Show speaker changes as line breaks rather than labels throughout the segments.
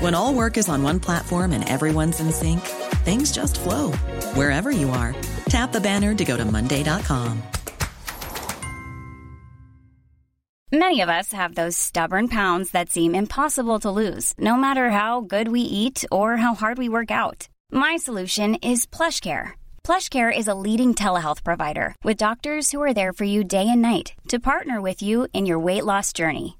When all work is on one platform and everyone's in sync, things just flow wherever you are. Tap the banner to go to Monday.com.
Many of us have those stubborn pounds that seem impossible to lose, no matter how good we eat or how hard we work out. My solution is PlushCare. PlushCare is a leading telehealth provider with doctors who are there for you day and night to partner with you in your weight loss journey.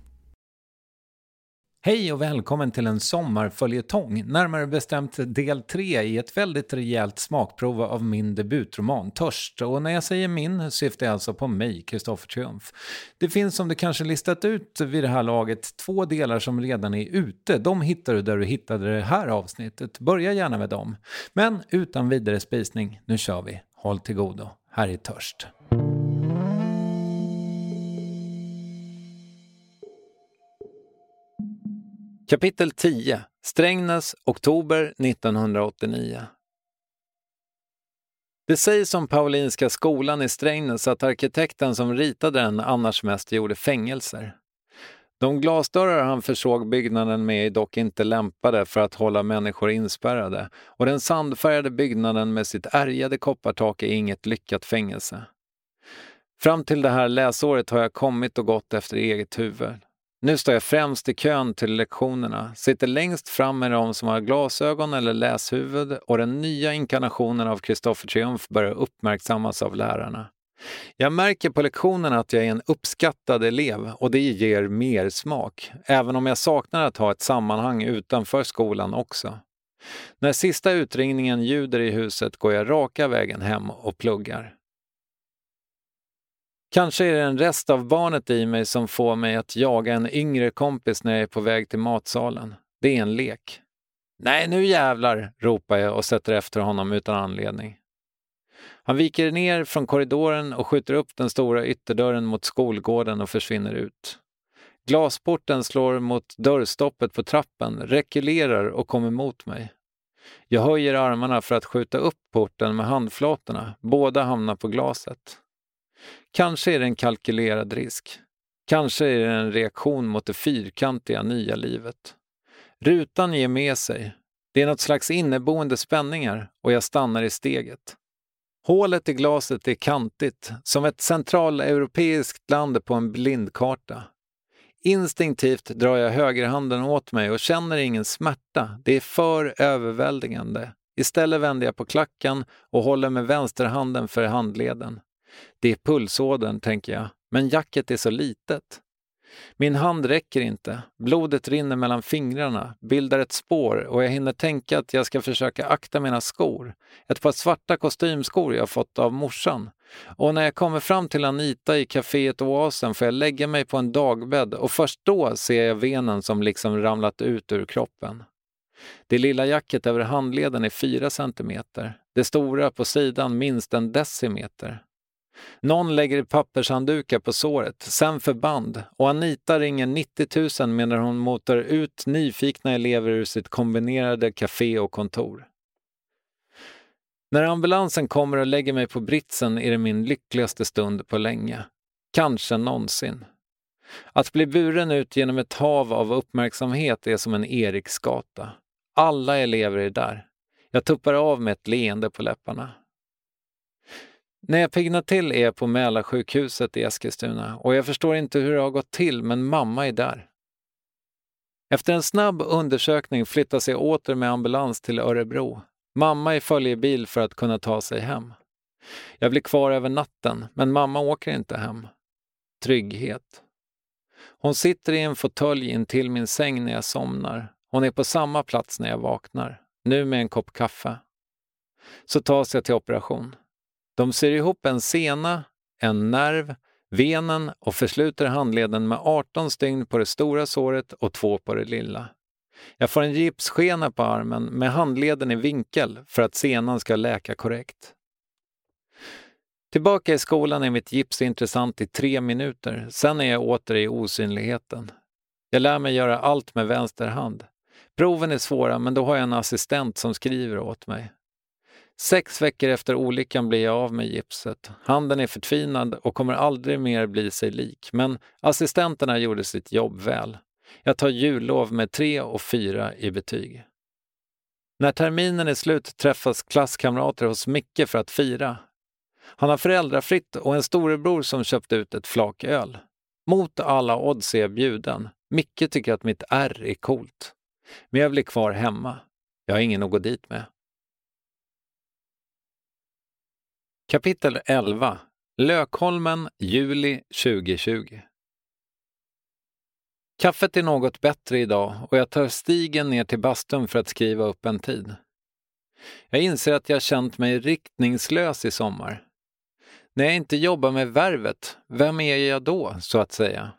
Hej och välkommen till en sommarföljetong, närmare bestämt del 3 i ett väldigt rejält smakprov av min debutroman Törst. Och när jag säger min syftar jag alltså på mig, Kristoffer Triumf. Det finns som du kanske listat ut vid det här laget två delar som redan är ute. De hittar du där du hittade det här avsnittet. Börja gärna med dem. Men utan vidare spisning, nu kör vi. Håll till godo. Här är Törst. Kapitel 10 Strängnäs, oktober 1989 Det sägs om Paulinska skolan i Strängnäs att arkitekten som ritade den annars mest gjorde fängelser. De glasdörrar han försåg byggnaden med är dock inte lämpade för att hålla människor inspärrade och den sandfärgade byggnaden med sitt ärgade koppartak är inget lyckat fängelse. Fram till det här läsåret har jag kommit och gått efter eget huvud. Nu står jag främst i kön till lektionerna, sitter längst fram med de som har glasögon eller läshuvud och den nya inkarnationen av Kristoffer Triumf börjar uppmärksammas av lärarna. Jag märker på lektionerna att jag är en uppskattad elev och det ger mer smak, även om jag saknar att ha ett sammanhang utanför skolan också. När sista utringningen ljuder i huset går jag raka vägen hem och pluggar. Kanske är det en rest av barnet i mig som får mig att jaga en yngre kompis när jag är på väg till matsalen. Det är en lek. Nej, nu jävlar, ropar jag och sätter efter honom utan anledning. Han viker ner från korridoren och skjuter upp den stora ytterdörren mot skolgården och försvinner ut. Glasporten slår mot dörrstoppet på trappen, rekylerar och kommer mot mig. Jag höjer armarna för att skjuta upp porten med handflatorna. Båda hamnar på glaset. Kanske är det en kalkylerad risk. Kanske är det en reaktion mot det fyrkantiga nya livet. Rutan ger med sig. Det är något slags inneboende spänningar och jag stannar i steget. Hålet i glaset är kantigt, som ett centraleuropeiskt land på en blindkarta. Instinktivt drar jag högerhanden åt mig och känner ingen smärta. Det är för överväldigande. Istället vänder jag på klacken och håller med vänsterhanden för handleden. Det är pulsådern, tänker jag, men jacket är så litet. Min hand räcker inte. Blodet rinner mellan fingrarna, bildar ett spår och jag hinner tänka att jag ska försöka akta mina skor. Ett par svarta kostymskor jag fått av morsan. Och när jag kommer fram till Anita i kaféet Oasen får jag lägga mig på en dagbädd och först då ser jag venen som liksom ramlat ut ur kroppen. Det lilla jacket över handleden är fyra centimeter. Det stora på sidan minst en decimeter. Någon lägger pappershanddukar på såret, sen förband och Anita ringer 90 000 medan hon motar ut nyfikna elever ur sitt kombinerade café och kontor. När ambulansen kommer och lägger mig på britsen är det min lyckligaste stund på länge. Kanske någonsin. Att bli buren ut genom ett hav av uppmärksamhet är som en Eriksgata. Alla elever är där. Jag tuppar av med ett leende på läpparna. När jag piggnar till är jag på Mälarsjukhuset i Eskilstuna och jag förstår inte hur det har gått till, men mamma är där. Efter en snabb undersökning flyttas jag åter med ambulans till Örebro. Mamma är följebil för att kunna ta sig hem. Jag blir kvar över natten, men mamma åker inte hem. Trygghet. Hon sitter i en fåtölj intill min säng när jag somnar. Hon är på samma plats när jag vaknar, nu med en kopp kaffe. Så tas jag till operation. De syr ihop en sena, en nerv, venen och försluter handleden med 18 stygn på det stora såret och två på det lilla. Jag får en gipsskena på armen med handleden i vinkel för att senan ska läka korrekt. Tillbaka i skolan är mitt gips intressant i tre minuter, sen är jag åter i osynligheten. Jag lär mig göra allt med vänster hand. Proven är svåra, men då har jag en assistent som skriver åt mig. Sex veckor efter olyckan blir jag av med gipset. Handen är förtvinad och kommer aldrig mer bli sig lik, men assistenterna gjorde sitt jobb väl. Jag tar jullov med tre och fyra i betyg. När terminen är slut träffas klasskamrater hos Micke för att fira. Han har föräldrafritt och en storebror som köpt ut ett flak öl. Mot alla odds är jag bjuden. Micke tycker att mitt R är coolt. Men jag blir kvar hemma. Jag har ingen att gå dit med. Kapitel 11 Lökholmen, juli 2020 Kaffet är något bättre idag och jag tar stigen ner till bastun för att skriva upp en tid. Jag inser att jag känt mig riktningslös i sommar. När jag inte jobbar med värvet, vem är jag då, så att säga?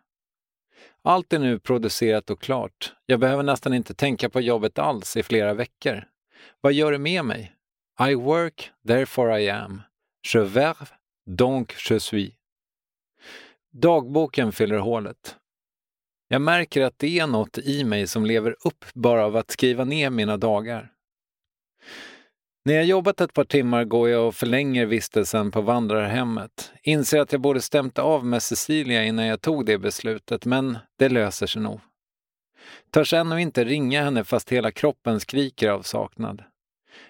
Allt är nu producerat och klart. Jag behöver nästan inte tänka på jobbet alls i flera veckor. Vad gör det med mig? I work, therefore I am. Je verve, donc je suis. Dagboken fyller hålet. Jag märker att det är något i mig som lever upp bara av att skriva ner mina dagar. När jag jobbat ett par timmar går jag och förlänger vistelsen på vandrarhemmet. Inser att jag borde stämt av med Cecilia innan jag tog det beslutet, men det löser sig nog. Törs ännu inte ringa henne fast hela kroppen skriker av saknad.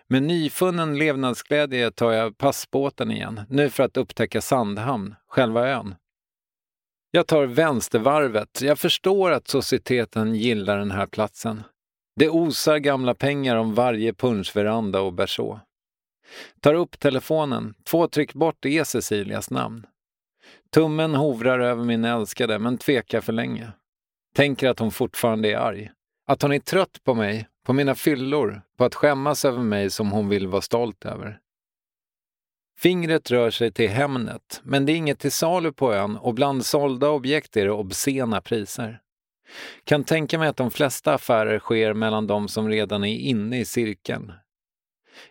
Med nyfunnen levnadsglädje tar jag passbåten igen, nu för att upptäcka Sandhamn, själva ön. Jag tar vänstervarvet. Jag förstår att societeten gillar den här platsen. Det osar gamla pengar om varje punschveranda och berså. Tar upp telefonen. Två tryck bort är Cecilias namn. Tummen hovrar över min älskade, men tvekar för länge. Tänker att hon fortfarande är arg. Att hon är trött på mig, på mina fyllor, på att skämmas över mig som hon vill vara stolt över. Fingret rör sig till Hemnet, men det är inget till salu på ön och bland sålda objekt är det obscena priser. Kan tänka mig att de flesta affärer sker mellan de som redan är inne i cirkeln.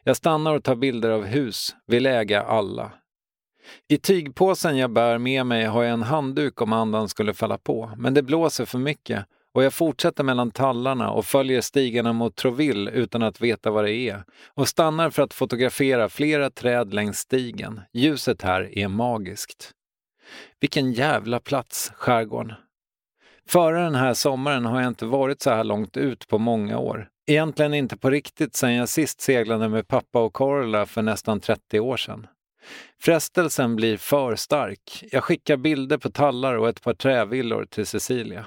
Jag stannar och tar bilder av hus, vill äga alla. I tygpåsen jag bär med mig har jag en handduk om andan skulle falla på, men det blåser för mycket och jag fortsätter mellan tallarna och följer stigarna mot Troville utan att veta vad det är och stannar för att fotografera flera träd längs stigen. Ljuset här är magiskt. Vilken jävla plats, skärgården. Före den här sommaren har jag inte varit så här långt ut på många år. Egentligen inte på riktigt sedan jag sist seglade med pappa och Corolla för nästan 30 år sedan. Frestelsen blir för stark. Jag skickar bilder på tallar och ett par trävillor till Cecilia.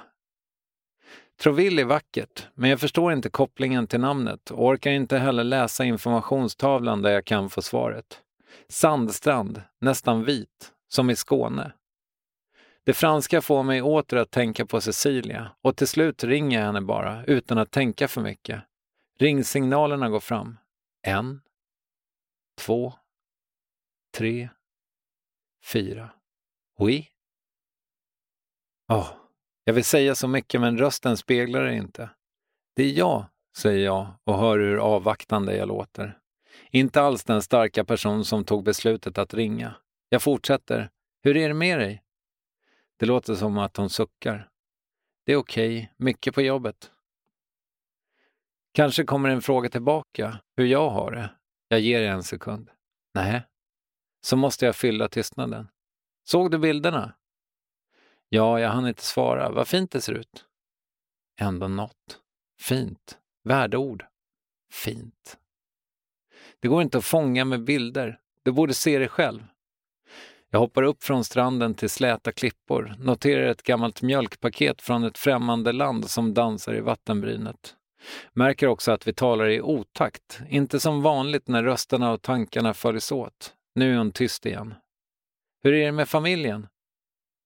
Troville är vackert, men jag förstår inte kopplingen till namnet och orkar inte heller läsa informationstavlan där jag kan få svaret. Sandstrand, nästan vit, som i Skåne. Det franska får mig åter att tänka på Cecilia och till slut ringer jag henne bara, utan att tänka för mycket. Ringsignalerna går fram. En, två, tre, fyra. Oui? Åh, oh, jag vill säga så mycket men rösten speglar det inte. Det är jag, säger jag och hör hur avvaktande jag låter. Inte alls den starka person som tog beslutet att ringa. Jag fortsätter. Hur är det med dig? Det låter som att hon suckar. Det är okej, okay. mycket på jobbet. Kanske kommer en fråga tillbaka, hur jag har det. Jag ger en sekund. Nej. Så måste jag fylla tystnaden. Såg du bilderna? Ja, jag hann inte svara. Vad fint det ser ut. Ändå något. Fint. Värdeord. Fint. Det går inte att fånga med bilder. Du borde se det själv. Jag hoppar upp från stranden till släta klippor, noterar ett gammalt mjölkpaket från ett främmande land som dansar i vattenbrynet. Märker också att vi talar i otakt, inte som vanligt när rösterna och tankarna följs åt. Nu är hon tyst igen. Hur är det med familjen?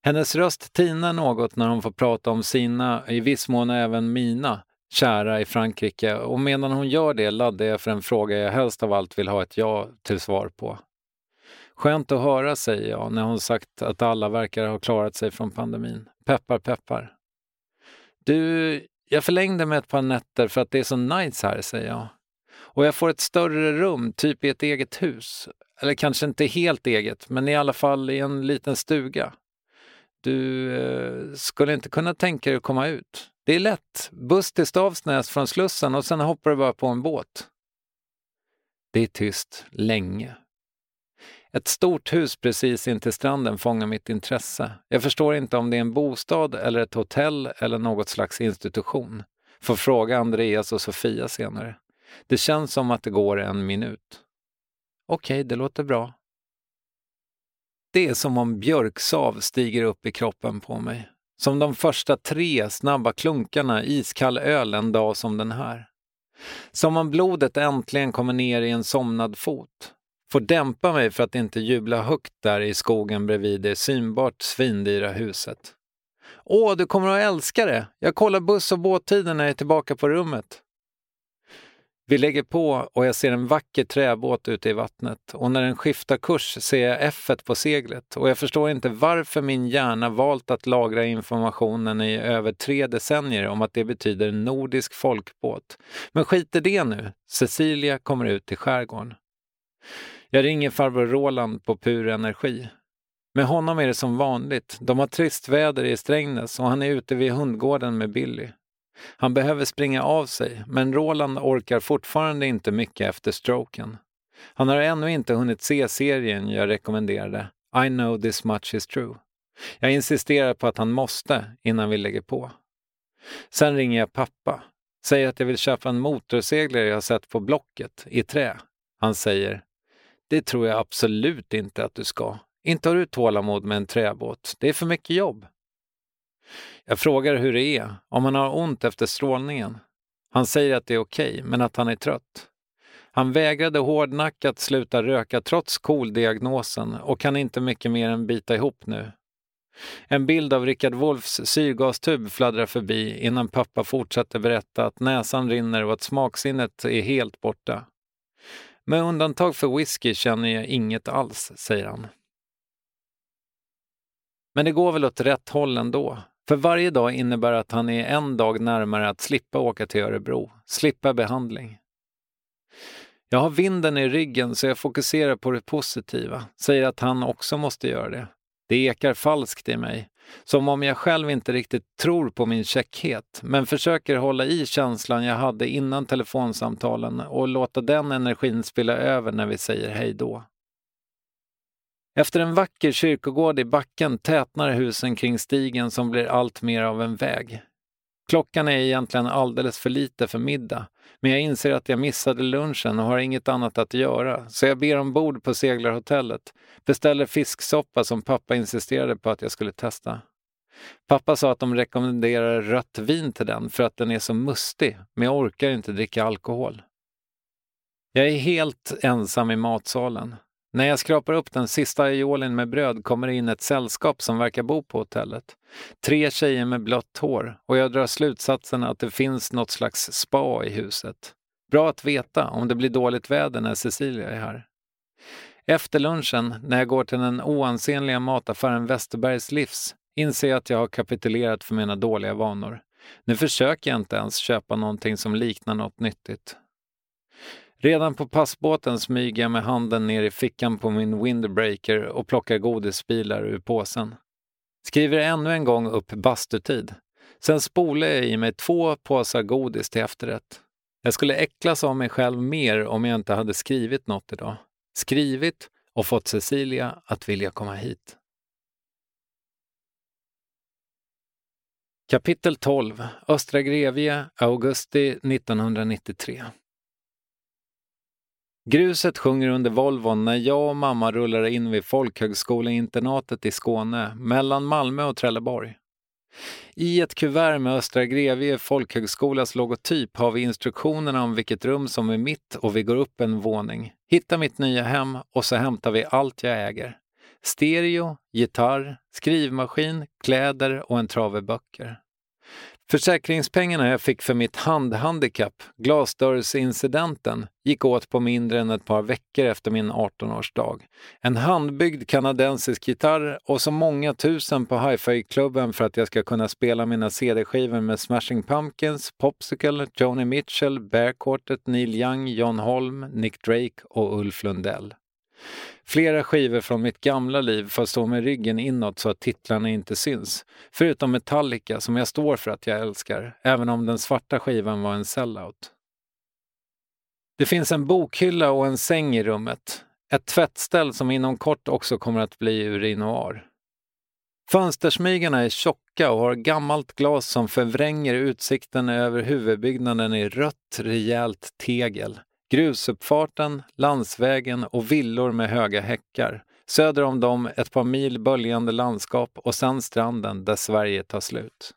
Hennes röst tinar något när hon får prata om sina, i viss mån även mina, kära i Frankrike och medan hon gör det laddar jag för en fråga jag helst av allt vill ha ett ja till svar på. Skönt att höra, säger jag, när hon sagt att alla verkar ha klarat sig från pandemin. Peppar, peppar. Du, jag förlängde med ett par nätter för att det är så nice här, säger jag. Och jag får ett större rum, typ i ett eget hus. Eller kanske inte helt eget, men i alla fall i en liten stuga. Du eh, skulle inte kunna tänka dig att komma ut? Det är lätt. Buss till Stavsnäs från Slussen och sen hoppar du bara på en båt. Det är tyst länge. Ett stort hus precis intill stranden fångar mitt intresse. Jag förstår inte om det är en bostad eller ett hotell eller något slags institution. Får fråga Andreas och Sofia senare. Det känns som att det går en minut. Okej, det låter bra. Det är som om björksav stiger upp i kroppen på mig. Som de första tre snabba klunkarna iskall öl en dag som den här. Som om blodet äntligen kommer ner i en somnad fot. Får dämpa mig för att inte jubla högt där i skogen bredvid det synbart svindyra huset. Åh, du kommer att älska det! Jag kollar buss och båttider när jag är tillbaka på rummet. Vi lägger på och jag ser en vacker träbåt ute i vattnet och när den skiftar kurs ser jag f på seglet och jag förstår inte varför min hjärna valt att lagra informationen i över tre decennier om att det betyder nordisk folkbåt. Men skit i det nu, Cecilia kommer ut i skärgården. Jag ringer farbror Roland på Pur Energi. Med honom är det som vanligt. De har trist väder i Strängnäs och han är ute vid hundgården med Billy. Han behöver springa av sig, men Roland orkar fortfarande inte mycket efter stroken. Han har ännu inte hunnit se serien jag rekommenderade, I know this much is true. Jag insisterar på att han måste innan vi lägger på. Sen ringer jag pappa, säger att jag vill köpa en motorseglare jag sett på Blocket i trä. Han säger, det tror jag absolut inte att du ska. Inte har du tålamod med en träbåt, det är för mycket jobb. Jag frågar hur det är, om han har ont efter strålningen. Han säger att det är okej, okay, men att han är trött. Han vägrade hårdnackat sluta röka trots KOL-diagnosen och kan inte mycket mer än bita ihop nu. En bild av Richard Wolffs syrgastub fladdrar förbi innan pappa fortsätter berätta att näsan rinner och att smaksinnet är helt borta. Med undantag för whisky känner jag inget alls, säger han. Men det går väl åt rätt håll ändå. För varje dag innebär att han är en dag närmare att slippa åka till Örebro, slippa behandling. Jag har vinden i ryggen så jag fokuserar på det positiva, säger att han också måste göra det. Det ekar falskt i mig, som om jag själv inte riktigt tror på min käckhet, men försöker hålla i känslan jag hade innan telefonsamtalen och låta den energin spilla över när vi säger hej då. Efter en vacker kyrkogård i backen tätnar husen kring stigen som blir allt mer av en väg. Klockan är egentligen alldeles för lite för middag, men jag inser att jag missade lunchen och har inget annat att göra, så jag ber ombord på seglarhotellet, beställer fisksoppa som pappa insisterade på att jag skulle testa. Pappa sa att de rekommenderar rött vin till den för att den är så mustig, men jag orkar inte dricka alkohol. Jag är helt ensam i matsalen. När jag skrapar upp den sista aiolin med bröd kommer det in ett sällskap som verkar bo på hotellet. Tre tjejer med blött hår och jag drar slutsatsen att det finns något slags spa i huset. Bra att veta om det blir dåligt väder när Cecilia är här. Efter lunchen, när jag går till den oansenliga mataffären Westerbergs Livs, inser jag att jag har kapitulerat för mina dåliga vanor. Nu försöker jag inte ens köpa någonting som liknar något nyttigt. Redan på passbåten smyger jag med handen ner i fickan på min windbreaker och plockar godisbilar ur påsen. Skriver ännu en gång upp bastutid. Sen spolar jag i mig två påsar godis till efterrätt. Jag skulle äcklas av mig själv mer om jag inte hade skrivit något idag. Skrivit och fått Cecilia att vilja komma hit. Kapitel 12 Östra Grevie, augusti 1993 Gruset sjunger under Volvon när jag och mamma rullar in vid folkhögskoleinternatet i Skåne, mellan Malmö och Trelleborg. I ett kuvert med Östra Grevie folkhögskolas logotyp har vi instruktionerna om vilket rum som är mitt och vi går upp en våning, hittar mitt nya hem och så hämtar vi allt jag äger. Stereo, gitarr, skrivmaskin, kläder och en trave böcker. Försäkringspengarna jag fick för mitt handhandikapp, glasdörrsincidenten, gick åt på mindre än ett par veckor efter min 18-årsdag. En handbyggd kanadensisk gitarr och så många tusen på Hifi-klubben för att jag ska kunna spela mina CD-skivor med Smashing Pumpkins, Popsicle, Joni Mitchell, Bear Quartet, Neil Young, John Holm, Nick Drake och Ulf Lundell. Flera skivor från mitt gamla liv får stå med ryggen inåt så att titlarna inte syns. Förutom Metallica som jag står för att jag älskar, även om den svarta skivan var en sellout. Det finns en bokhylla och en säng i rummet. Ett tvättställ som inom kort också kommer att bli urinoar. Fönstersmygarna är tjocka och har gammalt glas som förvränger utsikten över huvudbyggnaden i rött, rejält tegel. Grusuppfarten, landsvägen och villor med höga häckar. Söder om dem ett par mil böljande landskap och sen stranden där Sverige tar slut.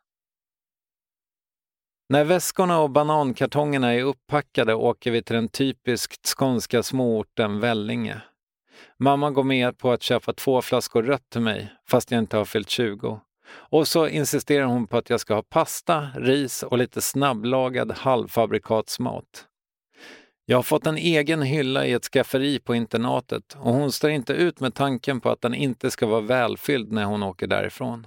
När väskorna och banankartongerna är uppackade åker vi till den typiskt skånska småorten Vellinge. Mamma går med på att köpa två flaskor rött till mig, fast jag inte har fyllt 20. Och så insisterar hon på att jag ska ha pasta, ris och lite snabblagad halvfabrikatsmat. Jag har fått en egen hylla i ett skafferi på internatet och hon står inte ut med tanken på att den inte ska vara välfylld när hon åker därifrån.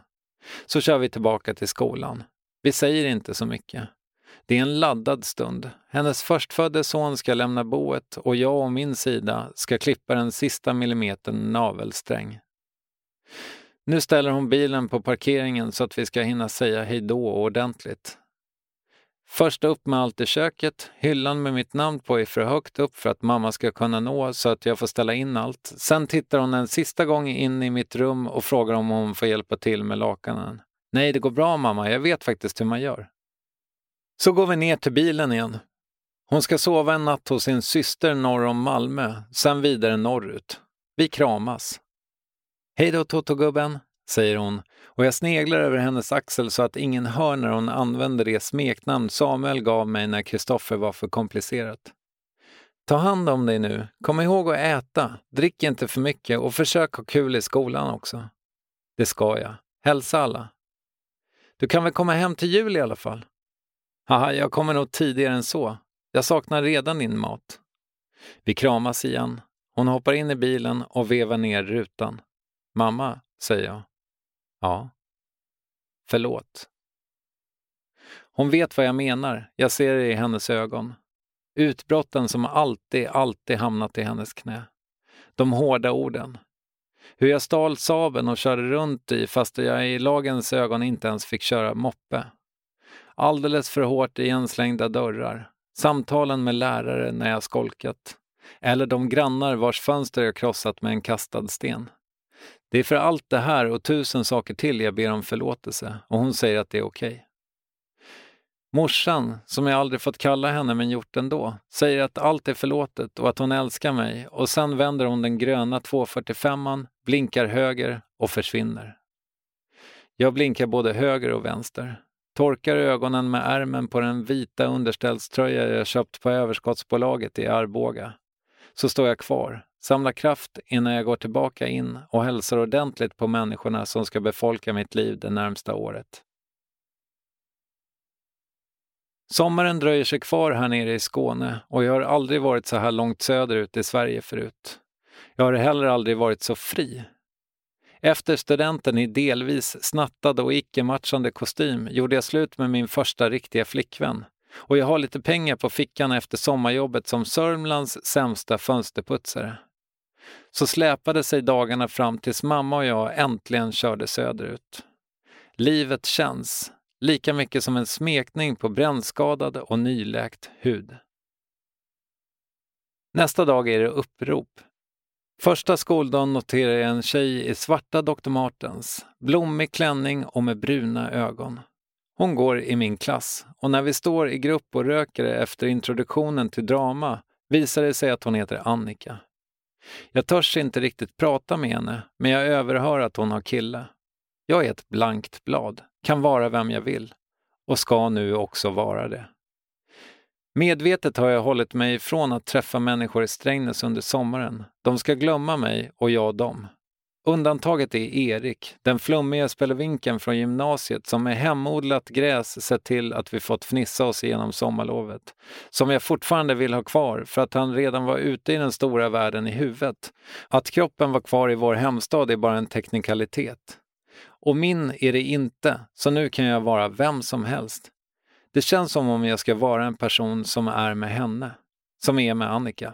Så kör vi tillbaka till skolan. Vi säger inte så mycket. Det är en laddad stund. Hennes förstfödde son ska lämna boet och jag och min sida ska klippa den sista millimetern navelsträng. Nu ställer hon bilen på parkeringen så att vi ska hinna säga hejdå ordentligt. Först upp med allt i köket, hyllan med mitt namn på är för högt upp för att mamma ska kunna nå så att jag får ställa in allt. Sen tittar hon en sista gång in i mitt rum och frågar om hon får hjälpa till med lakanen. Nej, det går bra mamma, jag vet faktiskt hur man gör. Så går vi ner till bilen igen. Hon ska sova en natt hos sin syster norr om Malmö, sen vidare norrut. Vi kramas. Hej då Toto-gubben, säger hon och jag sneglar över hennes axel så att ingen hör när hon använder det smeknamn Samuel gav mig när Kristoffer var för komplicerat. Ta hand om dig nu. Kom ihåg att äta. Drick inte för mycket och försök ha kul i skolan också. Det ska jag. Hälsa alla. Du kan väl komma hem till jul i alla fall? Haha, jag kommer nog tidigare än så. Jag saknar redan din mat. Vi kramas igen. Hon hoppar in i bilen och vevar ner rutan. Mamma, säger jag. Ja. Förlåt. Hon vet vad jag menar. Jag ser det i hennes ögon. Utbrotten som alltid, alltid hamnat i hennes knä. De hårda orden. Hur jag stal Saben och körde runt i fast jag i lagens ögon inte ens fick köra moppe. Alldeles för hårt igenslängda dörrar. Samtalen med lärare när jag skolkat. Eller de grannar vars fönster jag krossat med en kastad sten. Det är för allt det här och tusen saker till jag ber om förlåtelse och hon säger att det är okej. Okay. Morsan, som jag aldrig fått kalla henne men gjort ändå, säger att allt är förlåtet och att hon älskar mig och sen vänder hon den gröna 245an, blinkar höger och försvinner. Jag blinkar både höger och vänster, torkar ögonen med ärmen på den vita underställströja jag köpt på överskottsbolaget i Arboga. Så står jag kvar, samlar kraft innan jag går tillbaka in och hälsar ordentligt på människorna som ska befolka mitt liv det närmsta året. Sommaren dröjer sig kvar här nere i Skåne och jag har aldrig varit så här långt söderut i Sverige förut. Jag har heller aldrig varit så fri. Efter studenten i delvis snattad och icke-matchande kostym gjorde jag slut med min första riktiga flickvän. Och jag har lite pengar på fickan efter sommarjobbet som Sörmlands sämsta fönsterputsare. Så släpade sig dagarna fram tills mamma och jag äntligen körde söderut. Livet känns, lika mycket som en smekning på brännskadad och nyläkt hud. Nästa dag är det upprop. Första skoldagen noterar jag en tjej i svarta Dr. Martens, blommig klänning och med bruna ögon. Hon går i min klass och när vi står i grupp och röker efter introduktionen till drama visar det sig att hon heter Annika. Jag törs inte riktigt prata med henne, men jag överhör att hon har kille. Jag är ett blankt blad, kan vara vem jag vill och ska nu också vara det. Medvetet har jag hållit mig ifrån att träffa människor i Strängnäs under sommaren. De ska glömma mig och jag dem. Undantaget är Erik, den flummiga spelevinken från gymnasiet som med hemodlat gräs sett till att vi fått fnissa oss igenom sommarlovet. Som jag fortfarande vill ha kvar för att han redan var ute i den stora världen i huvudet. Att kroppen var kvar i vår hemstad är bara en teknikalitet. Och min är det inte, så nu kan jag vara vem som helst. Det känns som om jag ska vara en person som är med henne, som är med Annika.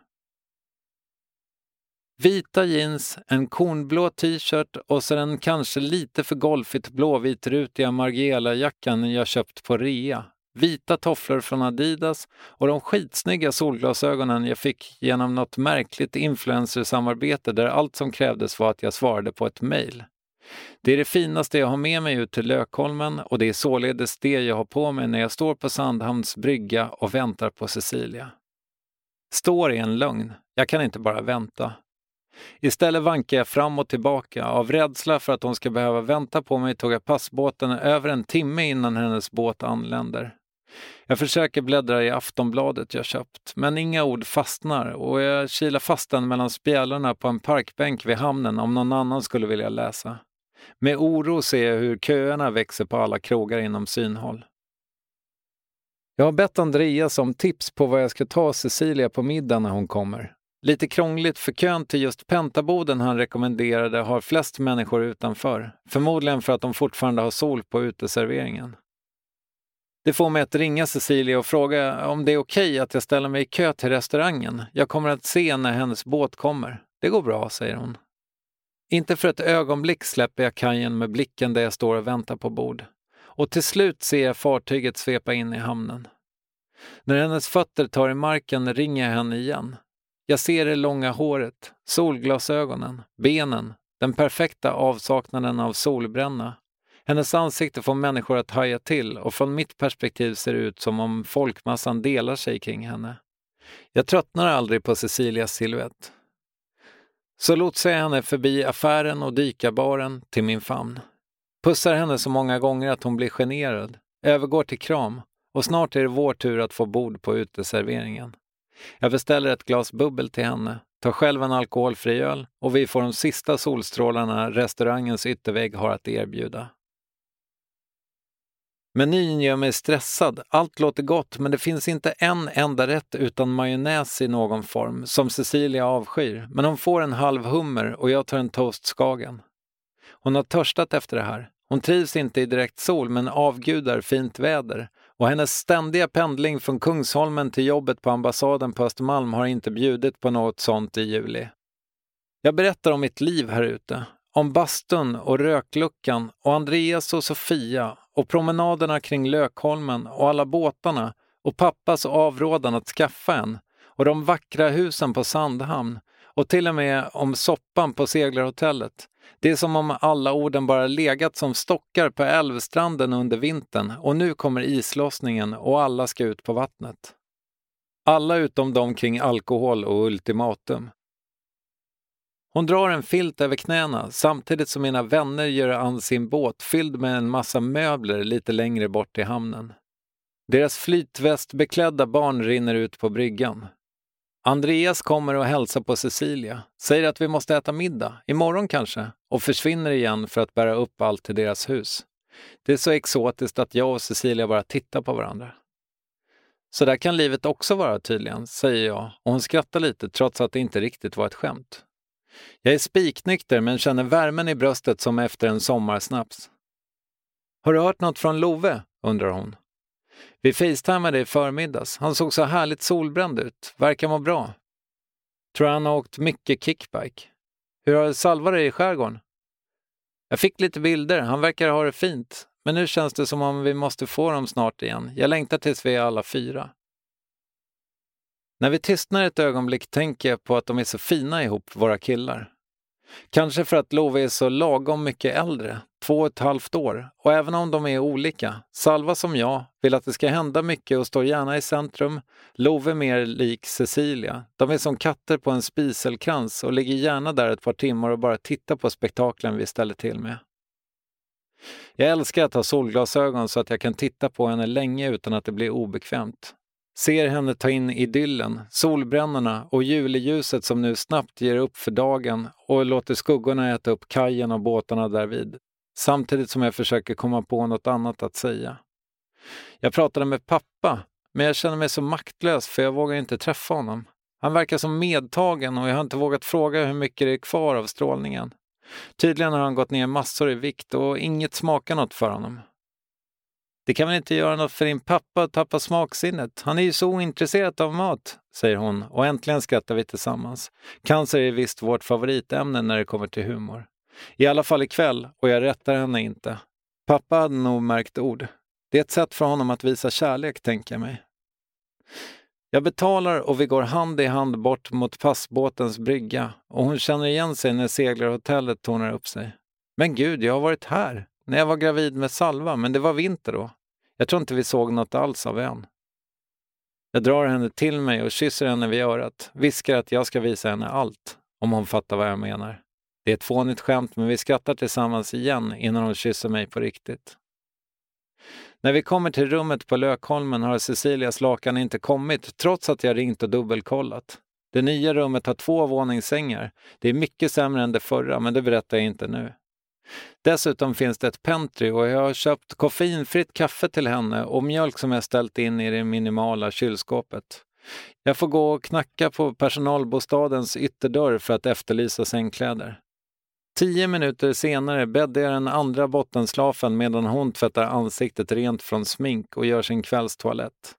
Vita jeans, en kornblå t-shirt och så den kanske lite för golfigt blåvitrutiga Margiela-jackan jag köpt på rea. Vita tofflor från Adidas och de skitsnygga solglasögonen jag fick genom något märkligt influencersamarbete där allt som krävdes var att jag svarade på ett mejl. Det är det finaste jag har med mig ut till Lökholmen och det är således det jag har på mig när jag står på Sandhamns brygga och väntar på Cecilia. Står är en lögn. Jag kan inte bara vänta. Istället vankar jag fram och tillbaka. Av rädsla för att hon ska behöva vänta på mig tog jag passbåten över en timme innan hennes båt anländer. Jag försöker bläddra i Aftonbladet jag köpt, men inga ord fastnar och jag kilar fast den mellan spjälorna på en parkbänk vid hamnen om någon annan skulle vilja läsa. Med oro ser jag hur köerna växer på alla krogar inom synhåll. Jag har bett Andreas om tips på vad jag ska ta Cecilia på middag när hon kommer. Lite krångligt för kön till just pentaboden han rekommenderade har flest människor utanför. Förmodligen för att de fortfarande har sol på uteserveringen. Det får mig att ringa Cecilia och fråga om det är okej okay att jag ställer mig i kö till restaurangen. Jag kommer att se när hennes båt kommer. Det går bra, säger hon. Inte för ett ögonblick släpper jag kajen med blicken där jag står och väntar på bord. Och till slut ser jag fartyget svepa in i hamnen. När hennes fötter tar i marken ringer jag henne igen. Jag ser det långa håret, solglasögonen, benen, den perfekta avsaknaden av solbränna. Hennes ansikte får människor att haja till och från mitt perspektiv ser det ut som om folkmassan delar sig kring henne. Jag tröttnar aldrig på Cecilias silhuett. Så lotsar jag henne förbi affären och dykarbaren till min famn. Pussar henne så många gånger att hon blir generad, övergår till kram och snart är det vår tur att få bord på uteserveringen. Jag beställer ett glas bubbel till henne, tar själv en alkoholfri öl och vi får de sista solstrålarna restaurangens yttervägg har att erbjuda. Menyn gör mig stressad. Allt låter gott, men det finns inte en enda rätt utan majonnäs i någon form, som Cecilia avskyr. Men hon får en halv hummer och jag tar en toast skagen. Hon har törstat efter det här. Hon trivs inte i direkt sol, men avgudar fint väder. Och hennes ständiga pendling från Kungsholmen till jobbet på ambassaden på Östermalm har inte bjudit på något sånt i juli. Jag berättar om mitt liv här ute, om bastun och rökluckan och Andreas och Sofia och promenaderna kring Lökholmen och alla båtarna och pappas avrådan att skaffa en och de vackra husen på Sandhamn och till och med om soppan på seglarhotellet. Det är som om alla orden bara legat som stockar på älvstranden under vintern och nu kommer islossningen och alla ska ut på vattnet. Alla utom de kring alkohol och ultimatum. Hon drar en filt över knäna samtidigt som mina vänner gör an sin båt fylld med en massa möbler lite längre bort i hamnen. Deras flytvästbeklädda barn rinner ut på bryggan. Andreas kommer och hälsar på Cecilia, säger att vi måste äta middag, imorgon kanske, och försvinner igen för att bära upp allt till deras hus. Det är så exotiskt att jag och Cecilia bara tittar på varandra. Så där kan livet också vara tydligen, säger jag och hon skrattar lite trots att det inte riktigt var ett skämt. Jag är spiknykter men känner värmen i bröstet som efter en sommarsnaps. Har du hört något från Love? undrar hon. Vi facetimade i förmiddags. Han såg så härligt solbränd ut. Verkar må bra. Tror han har åkt mycket kickbike. Hur har Salva det i skärgården? Jag fick lite bilder. Han verkar ha det fint. Men nu känns det som om vi måste få dem snart igen. Jag längtar tills vi är alla fyra. När vi tystnar ett ögonblick tänker jag på att de är så fina ihop, våra killar. Kanske för att Love är så lagom mycket äldre, två och ett halvt år. Och även om de är olika, Salva som jag, vill att det ska hända mycket och står gärna i centrum. Love mer lik Cecilia. De är som katter på en spiselkrans och ligger gärna där ett par timmar och bara tittar på spektaklen vi ställer till med. Jag älskar att ha solglasögon så att jag kan titta på henne länge utan att det blir obekvämt ser henne ta in idyllen, solbrännorna och juleljuset som nu snabbt ger upp för dagen och låter skuggorna äta upp kajen och båtarna därvid. Samtidigt som jag försöker komma på något annat att säga. Jag pratade med pappa, men jag känner mig så maktlös för jag vågar inte träffa honom. Han verkar som medtagen och jag har inte vågat fråga hur mycket det är kvar av strålningen. Tydligen har han gått ner massor i vikt och inget smakar något för honom. Det kan väl inte göra något för din pappa att tappa smaksinnet? Han är ju så ointresserad av mat, säger hon och äntligen skrattar vi tillsammans. Cancer är visst vårt favoritämne när det kommer till humor. I alla fall ikväll och jag rättar henne inte. Pappa hade nog märkt ord. Det är ett sätt för honom att visa kärlek, tänker jag mig. Jag betalar och vi går hand i hand bort mot passbåtens brygga och hon känner igen sig när seglarhotellet tornar upp sig. Men gud, jag har varit här. När jag var gravid med Salva, men det var vinter då. Jag tror inte vi såg något alls av ön. Jag drar henne till mig och kysser henne vid örat, viskar att jag ska visa henne allt, om hon fattar vad jag menar. Det är ett fånigt skämt, men vi skrattar tillsammans igen innan hon kysser mig på riktigt. När vi kommer till rummet på Lökholmen har Cecilias lakan inte kommit, trots att jag ringt och dubbelkollat. Det nya rummet har två våningssängar. Det är mycket sämre än det förra, men det berättar jag inte nu. Dessutom finns det ett pentry och jag har köpt koffeinfritt kaffe till henne och mjölk som jag ställt in i det minimala kylskåpet. Jag får gå och knacka på personalbostadens ytterdörr för att efterlysa sängkläder. Tio minuter senare bäddar jag den andra bottenslafen medan hon tvättar ansiktet rent från smink och gör sin kvällstoalett.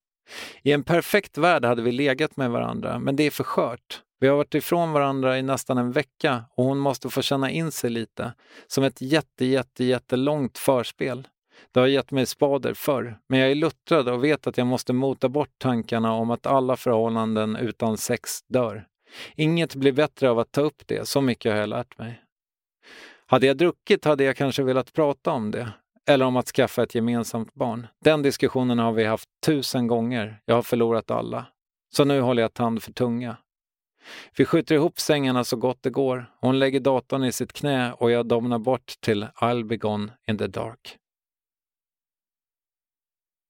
I en perfekt värld hade vi legat med varandra, men det är för skört. Vi har varit ifrån varandra i nästan en vecka och hon måste få känna in sig lite. Som ett jätte, jätte, jättelångt förspel. Det har gett mig spader förr, men jag är luttrad och vet att jag måste mota bort tankarna om att alla förhållanden utan sex dör. Inget blir bättre av att ta upp det, så mycket har jag lärt mig. Hade jag druckit hade jag kanske velat prata om det. Eller om att skaffa ett gemensamt barn. Den diskussionen har vi haft tusen gånger. Jag har förlorat alla. Så nu håller jag tand för tunga. Vi skjuter ihop sängarna så gott det går. Hon lägger datorn i sitt knä och jag domnar bort till I'll be gone in the dark.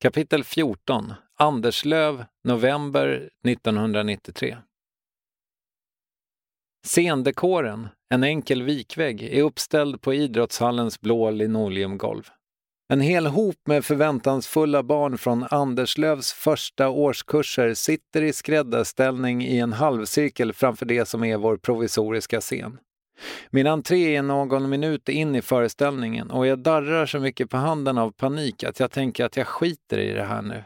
Kapitel 14 Anderslöv, november 1993 Scendekoren, en enkel vikvägg, är uppställd på idrottshallens blå linoleumgolv. En hel hop med förväntansfulla barn från Anderslövs första årskurser sitter i skräddarställning i en halvcirkel framför det som är vår provisoriska scen. Min entré är någon minut in i föreställningen och jag darrar så mycket på handen av panik att jag tänker att jag skiter i det här nu.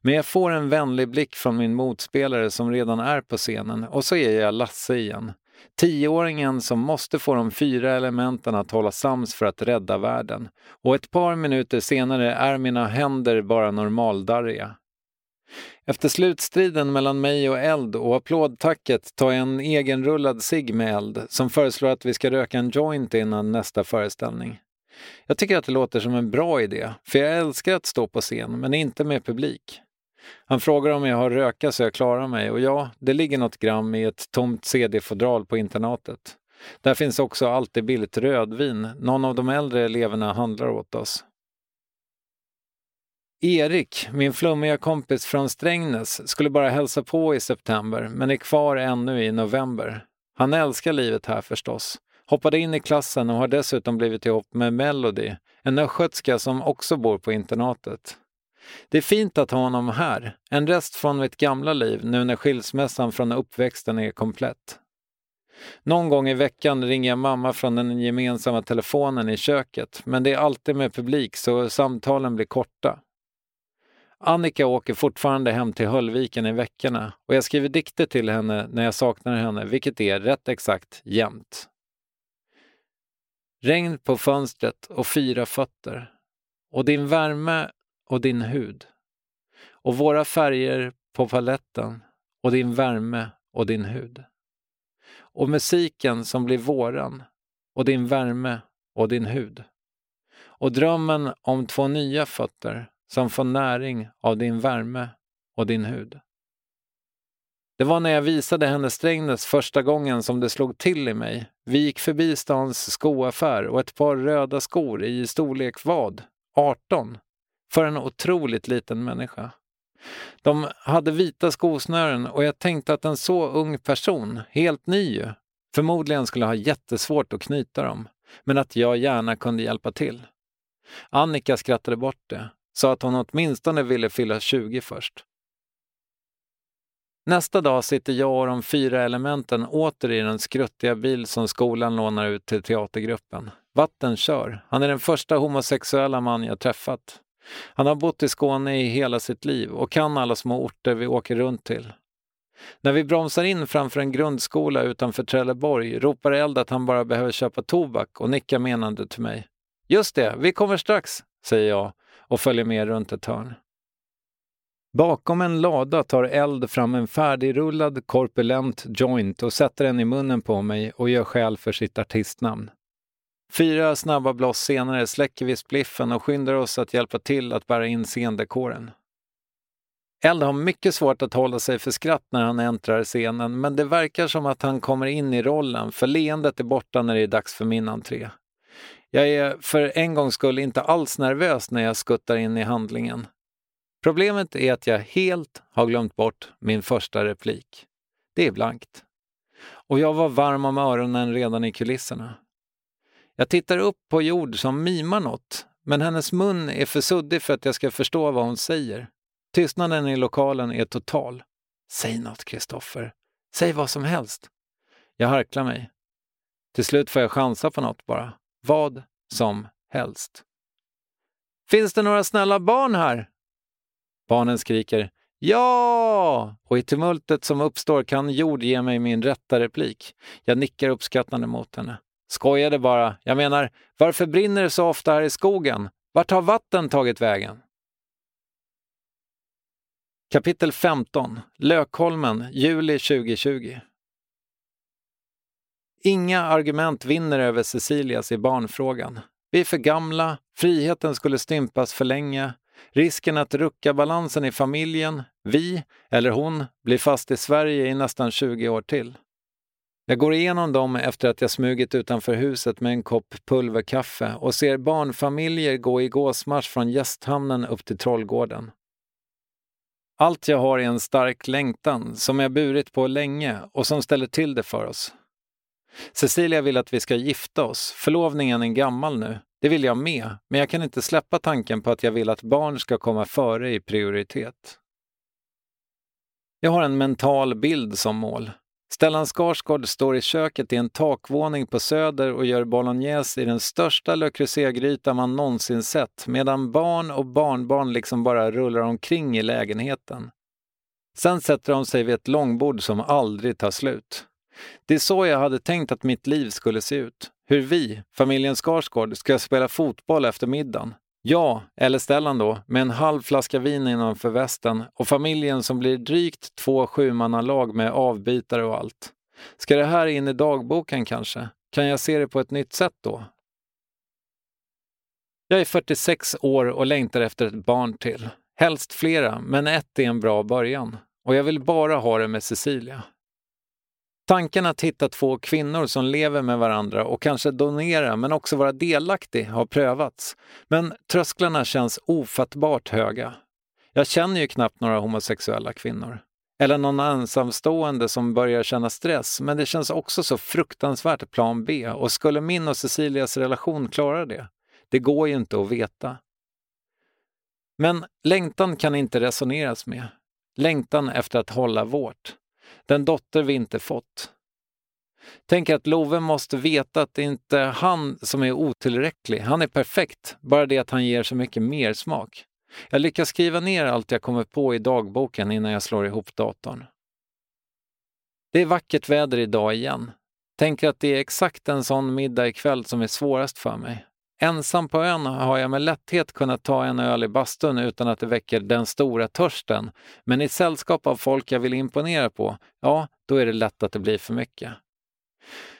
Men jag får en vänlig blick från min motspelare som redan är på scenen och så är jag Lasse igen. Tioåringen som måste få de fyra elementen att hålla sams för att rädda världen. Och ett par minuter senare är mina händer bara normaldarriga. Efter slutstriden mellan mig och Eld och applådtacket tar jag en egenrullad cigg med Eld som föreslår att vi ska röka en joint innan nästa föreställning. Jag tycker att det låter som en bra idé, för jag älskar att stå på scen, men inte med publik. Han frågar om jag har röka så jag klarar mig och ja, det ligger något gram i ett tomt CD-fodral på internatet. Där finns också alltid billigt rödvin. Någon av de äldre eleverna handlar åt oss. Erik, min flummiga kompis från Strängnäs, skulle bara hälsa på i september men är kvar ännu i november. Han älskar livet här förstås. Hoppade in i klassen och har dessutom blivit ihop med Melody, en östgötska som också bor på internatet. Det är fint att ha honom här, en rest från mitt gamla liv nu när skilsmässan från uppväxten är komplett. Någon gång i veckan ringer jag mamma från den gemensamma telefonen i köket, men det är alltid med publik så samtalen blir korta. Annika åker fortfarande hem till Höllviken i veckorna och jag skriver dikter till henne när jag saknar henne, vilket är rätt exakt jämt. Regn på fönstret och fyra fötter. Och din värme och din hud. Och våra färger på paletten och din värme och din hud. Och musiken som blir våran och din värme och din hud. Och drömmen om två nya fötter som får näring av din värme och din hud. Det var när jag visade henne Strängnäs första gången som det slog till i mig. Vi gick förbi stans skoaffär och ett par röda skor i storlek vad? 18? För en otroligt liten människa. De hade vita skosnören och jag tänkte att en så ung person, helt ny ju, förmodligen skulle ha jättesvårt att knyta dem, men att jag gärna kunde hjälpa till. Annika skrattade bort det, sa att hon åtminstone ville fylla 20 först. Nästa dag sitter jag och de fyra elementen åter i den skruttiga bil som skolan lånar ut till teatergruppen. Vatten kör. Han är den första homosexuella man jag träffat. Han har bott i Skåne i hela sitt liv och kan alla små orter vi åker runt till. När vi bromsar in framför en grundskola utanför Trelleborg ropar Eld att han bara behöver köpa tobak och nickar menande till mig. Just det, vi kommer strax, säger jag och följer med runt ett hörn. Bakom en lada tar Eld fram en färdigrullad korpulent joint och sätter den i munnen på mig och gör skäl för sitt artistnamn. Fyra snabba bloss senare släcker vi spliffen och skyndar oss att hjälpa till att bära in scendekoren. Eld har mycket svårt att hålla sig för skratt när han äntrar scenen, men det verkar som att han kommer in i rollen, för leendet är borta när det är dags för min entré. Jag är för en gångs skull inte alls nervös när jag skuttar in i handlingen. Problemet är att jag helt har glömt bort min första replik. Det är blankt. Och jag var varm om öronen redan i kulisserna. Jag tittar upp på jord som mimar något, men hennes mun är för suddig för att jag ska förstå vad hon säger. Tystnaden i lokalen är total. Säg något, Kristoffer. Säg vad som helst. Jag harklar mig. Till slut får jag chansa på något bara. Vad som helst. Finns det några snälla barn här? Barnen skriker Ja! Och i tumultet som uppstår kan Jord ge mig min rätta replik. Jag nickar uppskattande mot henne. Skojade bara. Jag menar, varför brinner det så ofta här i skogen? Vart har vatten tagit vägen? Kapitel 15 Lökholmen, juli 2020 Inga argument vinner över Cecilias i barnfrågan. Vi är för gamla, friheten skulle stympas för länge, risken att rucka balansen i familjen, vi, eller hon, blir fast i Sverige i nästan 20 år till. Jag går igenom dem efter att jag smugit utanför huset med en kopp pulverkaffe och ser barnfamiljer gå i gåsmarsch från gästhamnen upp till Trollgården. Allt jag har är en stark längtan som jag burit på länge och som ställer till det för oss. Cecilia vill att vi ska gifta oss. Förlovningen är gammal nu. Det vill jag med, men jag kan inte släppa tanken på att jag vill att barn ska komma före i prioritet. Jag har en mental bild som mål. Stellan Skarsgård står i köket i en takvåning på Söder och gör bolognese i den största Le Creuset-gryta man någonsin sett medan barn och barnbarn liksom bara rullar omkring i lägenheten. Sen sätter de sig vid ett långbord som aldrig tar slut. Det är så jag hade tänkt att mitt liv skulle se ut. Hur vi, familjen Skarsgård, ska spela fotboll efter middagen. Jag, eller Stellan då, med en halv flaska vin innanför västen och familjen som blir drygt två sjumannalag med avbytare och allt. Ska det här in i dagboken kanske? Kan jag se det på ett nytt sätt då? Jag är 46 år och längtar efter ett barn till. Helst flera, men ett är en bra början. Och jag vill bara ha det med Cecilia. Tanken att hitta två kvinnor som lever med varandra och kanske donera men också vara delaktig har prövats. Men trösklarna känns ofattbart höga. Jag känner ju knappt några homosexuella kvinnor. Eller någon ensamstående som börjar känna stress, men det känns också så fruktansvärt plan B och skulle min och Cecilias relation klara det? Det går ju inte att veta. Men längtan kan inte resoneras med. Längtan efter att hålla vårt. Den dotter vi inte fått. Tänk att Love måste veta att det inte är han som är otillräcklig. Han är perfekt, bara det att han ger så mycket mer smak. Jag lyckas skriva ner allt jag kommer på i dagboken innan jag slår ihop datorn. Det är vackert väder idag igen. Tänker att det är exakt en sån middag ikväll som är svårast för mig. Ensam på ön har jag med lätthet kunnat ta en öl i bastun utan att det väcker den stora törsten. Men i sällskap av folk jag vill imponera på, ja, då är det lätt att det blir för mycket.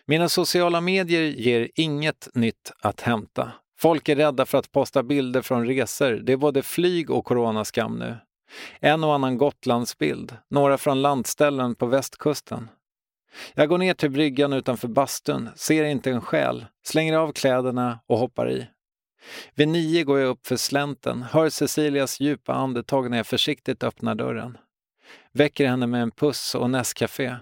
Mina sociala medier ger inget nytt att hämta. Folk är rädda för att posta bilder från resor. Det är både flyg och coronaskam nu. En och annan Gotlandsbild, några från landställen på västkusten. Jag går ner till bryggan utanför bastun, ser inte en själ, slänger av kläderna och hoppar i. Vid nio går jag upp för slänten, hör Cecilias djupa andetag när jag försiktigt öppnar dörren. Väcker henne med en puss och Nescafé.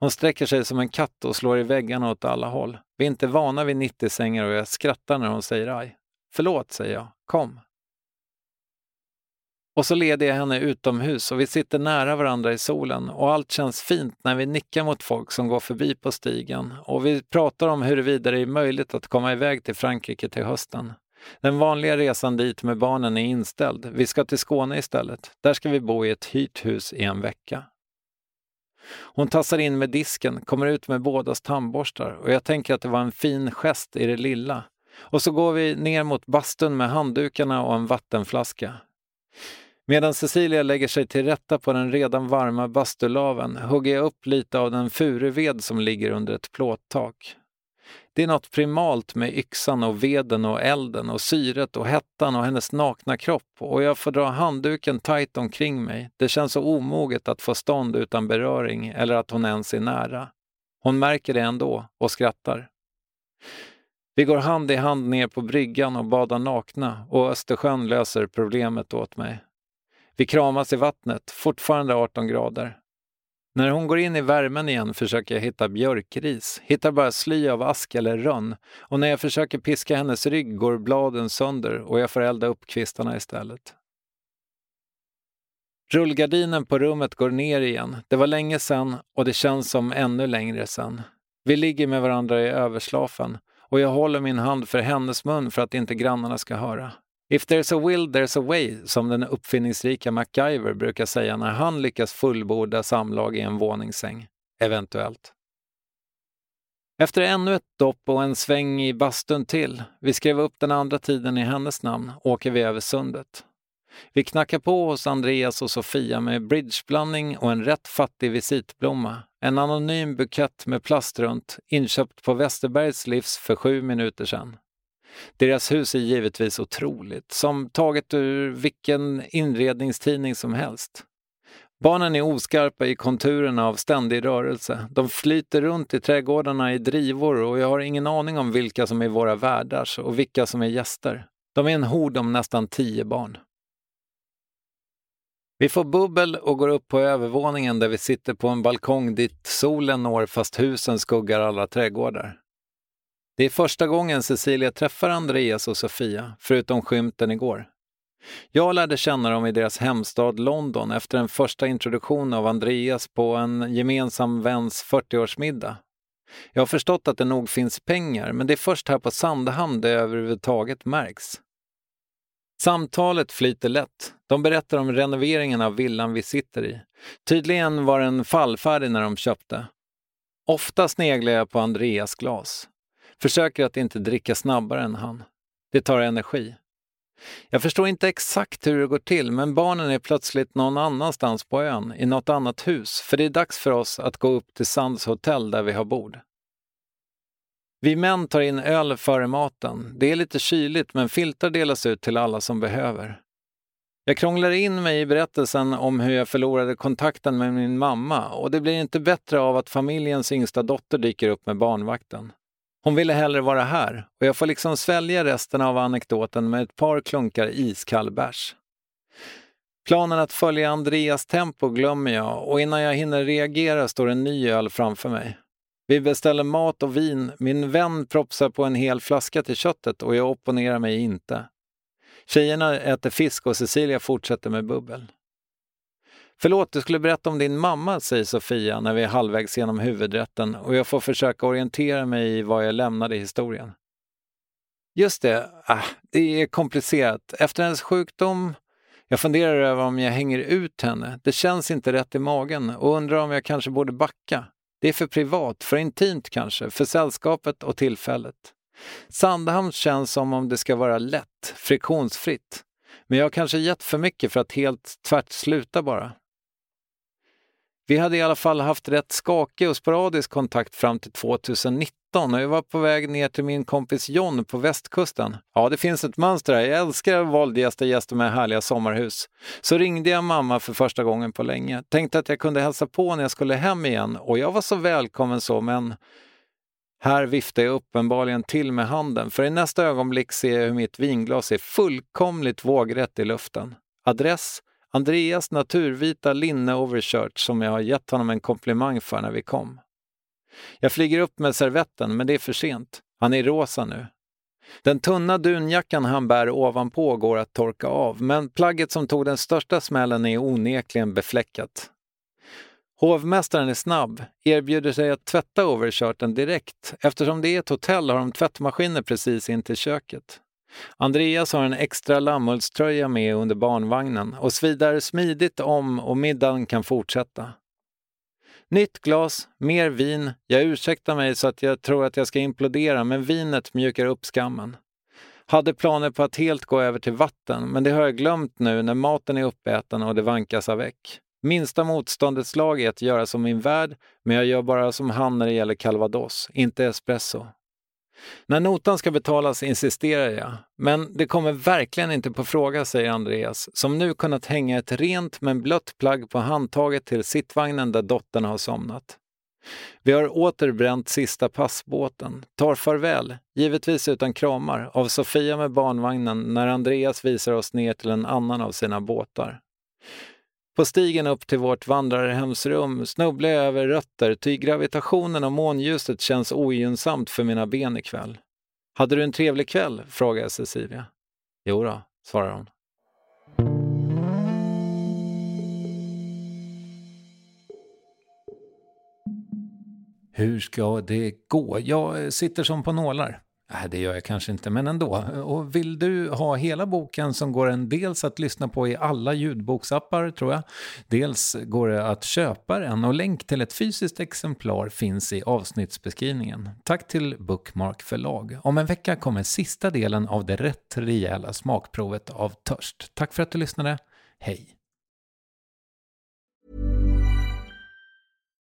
Hon sträcker sig som en katt och slår i väggarna åt alla håll. Vi är inte vana vid 90-sängar och jag skrattar när hon säger aj. Förlåt, säger jag. Kom. Och så leder jag henne utomhus och vi sitter nära varandra i solen och allt känns fint när vi nickar mot folk som går förbi på stigen och vi pratar om huruvida det är möjligt att komma iväg till Frankrike till hösten. Den vanliga resan dit med barnen är inställd. Vi ska till Skåne istället. Där ska vi bo i ett hyrt hus i en vecka. Hon tassar in med disken, kommer ut med bådas tandborstar och jag tänker att det var en fin gest i det lilla. Och så går vi ner mot bastun med handdukarna och en vattenflaska. Medan Cecilia lägger sig till rätta på den redan varma bastulaven hugger jag upp lite av den furuved som ligger under ett plåttak. Det är något primalt med yxan och veden och elden och syret och hettan och hennes nakna kropp och jag får dra handduken tajt omkring mig. Det känns så omoget att få stånd utan beröring eller att hon ens är nära. Hon märker det ändå och skrattar. Vi går hand i hand ner på bryggan och badar nakna och Östersjön löser problemet åt mig. Vi kramas i vattnet, fortfarande 18 grader. När hon går in i värmen igen försöker jag hitta björkris, hittar bara sly av ask eller rönn och när jag försöker piska hennes rygg går bladen sönder och jag får elda upp kvistarna istället. Rullgardinen på rummet går ner igen. Det var länge sedan och det känns som ännu längre sedan. Vi ligger med varandra i överslafen och jag håller min hand för hennes mun för att inte grannarna ska höra. If there's a will, there's a way, som den uppfinningsrika MacGyver brukar säga när han lyckas fullborda samlag i en våningssäng. Eventuellt. Efter ännu ett dopp och en sväng i bastun till, vi skrev upp den andra tiden i hennes namn, åker vi över sundet. Vi knackar på hos Andreas och Sofia med bridgeblandning och en rätt fattig visitblomma. En anonym bukett med plast runt, inköpt på Westerbergs livs för sju minuter sedan. Deras hus är givetvis otroligt, som taget ur vilken inredningstidning som helst. Barnen är oskarpa i konturerna av ständig rörelse. De flyter runt i trädgårdarna i drivor och jag har ingen aning om vilka som är våra värdars och vilka som är gäster. De är en hord om nästan tio barn. Vi får bubbel och går upp på övervåningen där vi sitter på en balkong dit solen når fast husen skuggar alla trädgårdar. Det är första gången Cecilia träffar Andreas och Sofia, förutom skymten igår. Jag lärde känna dem i deras hemstad London efter en första introduktion av Andreas på en gemensam väns 40-årsmiddag. Jag har förstått att det nog finns pengar, men det är först här på Sandhamn det överhuvudtaget märks. Samtalet flyter lätt. De berättar om renoveringen av villan vi sitter i. Tydligen var den fallfärdig när de köpte. Ofta sneglar jag på Andreas glas. Försöker att inte dricka snabbare än han. Det tar energi. Jag förstår inte exakt hur det går till, men barnen är plötsligt någon annanstans på ön, i något annat hus, för det är dags för oss att gå upp till Sands hotell där vi har bord. Vi män tar in öl före maten. Det är lite kyligt, men filtar delas ut till alla som behöver. Jag krånglar in mig i berättelsen om hur jag förlorade kontakten med min mamma och det blir inte bättre av att familjens yngsta dotter dyker upp med barnvakten. Hon ville hellre vara här och jag får liksom svälja resten av anekdoten med ett par klunkar iskall bärs. Planen att följa Andreas tempo glömmer jag och innan jag hinner reagera står en ny öl framför mig. Vi beställer mat och vin. Min vän propsar på en hel flaska till köttet och jag opponerar mig inte. Tjejerna äter fisk och Cecilia fortsätter med bubbel. Förlåt, du skulle berätta om din mamma, säger Sofia när vi är halvvägs genom huvudrätten och jag får försöka orientera mig i vad jag lämnade i historien. Just det, ah, det är komplicerat. Efter hennes sjukdom jag funderar över om jag hänger ut henne. Det känns inte rätt i magen och undrar om jag kanske borde backa. Det är för privat, för intimt kanske, för sällskapet och tillfället. Sandhamn känns som om det ska vara lätt, friktionsfritt. Men jag har kanske gett för mycket för att helt tvärt sluta bara. Vi hade i alla fall haft rätt skakig och sporadisk kontakt fram till 2019 och jag var på väg ner till min kompis John på västkusten. Ja, det finns ett mönster här. Jag älskar våldgästa gäster med härliga sommarhus. Så ringde jag mamma för första gången på länge. Tänkte att jag kunde hälsa på när jag skulle hem igen och jag var så välkommen så, men här viftar jag uppenbarligen till med handen, för i nästa ögonblick ser jag hur mitt vinglas är fullkomligt vågrätt i luften. Adress Andreas naturvita linne overshirt som jag har gett honom en komplimang för när vi kom. Jag flyger upp med servetten, men det är för sent. Han är rosa nu. Den tunna dunjackan han bär ovanpå går att torka av, men plagget som tog den största smällen är onekligen befläckat. Hovmästaren är snabb, erbjuder sig att tvätta overshirten direkt. Eftersom det är ett hotell har de tvättmaskiner precis in till köket. Andreas har en extra lammullströja med under barnvagnen och svidar smidigt om och middagen kan fortsätta. Nytt glas, mer vin. Jag ursäktar mig så att jag tror att jag ska implodera, men vinet mjukar upp skammen. Hade planer på att helt gå över till vatten, men det har jag glömt nu när maten är uppäten och det vankas avec. Minsta motståndets lag är att göra som min värd, men jag gör bara som han när det gäller calvados, inte espresso. När notan ska betalas insisterar jag, men det kommer verkligen inte på fråga, säger Andreas, som nu kunnat hänga ett rent men blött plagg på handtaget till sittvagnen där dottern har somnat. Vi har återbränt sista passbåten, tar farväl, givetvis utan kramar, av Sofia med barnvagnen när Andreas visar oss ner till en annan av sina båtar. På stigen upp till vårt vandrarhemsrum snubblar jag över rötter ty gravitationen och månljuset känns ogynnsamt för mina ben ikväll. Hade du en trevlig kväll? frågar jag Cecilia. Jo då, svarar hon. Hur ska det gå? Jag sitter som på nålar. Nej, det gör jag kanske inte, men ändå. Och vill du ha hela boken som går en dels att lyssna på i alla ljudboksappar, tror jag. Dels går det att köpa den och länk till ett fysiskt exemplar finns i avsnittsbeskrivningen. Tack till Bookmark förlag. Om en vecka kommer sista delen av det rätt rejäla smakprovet av Törst. Tack för att du lyssnade. Hej!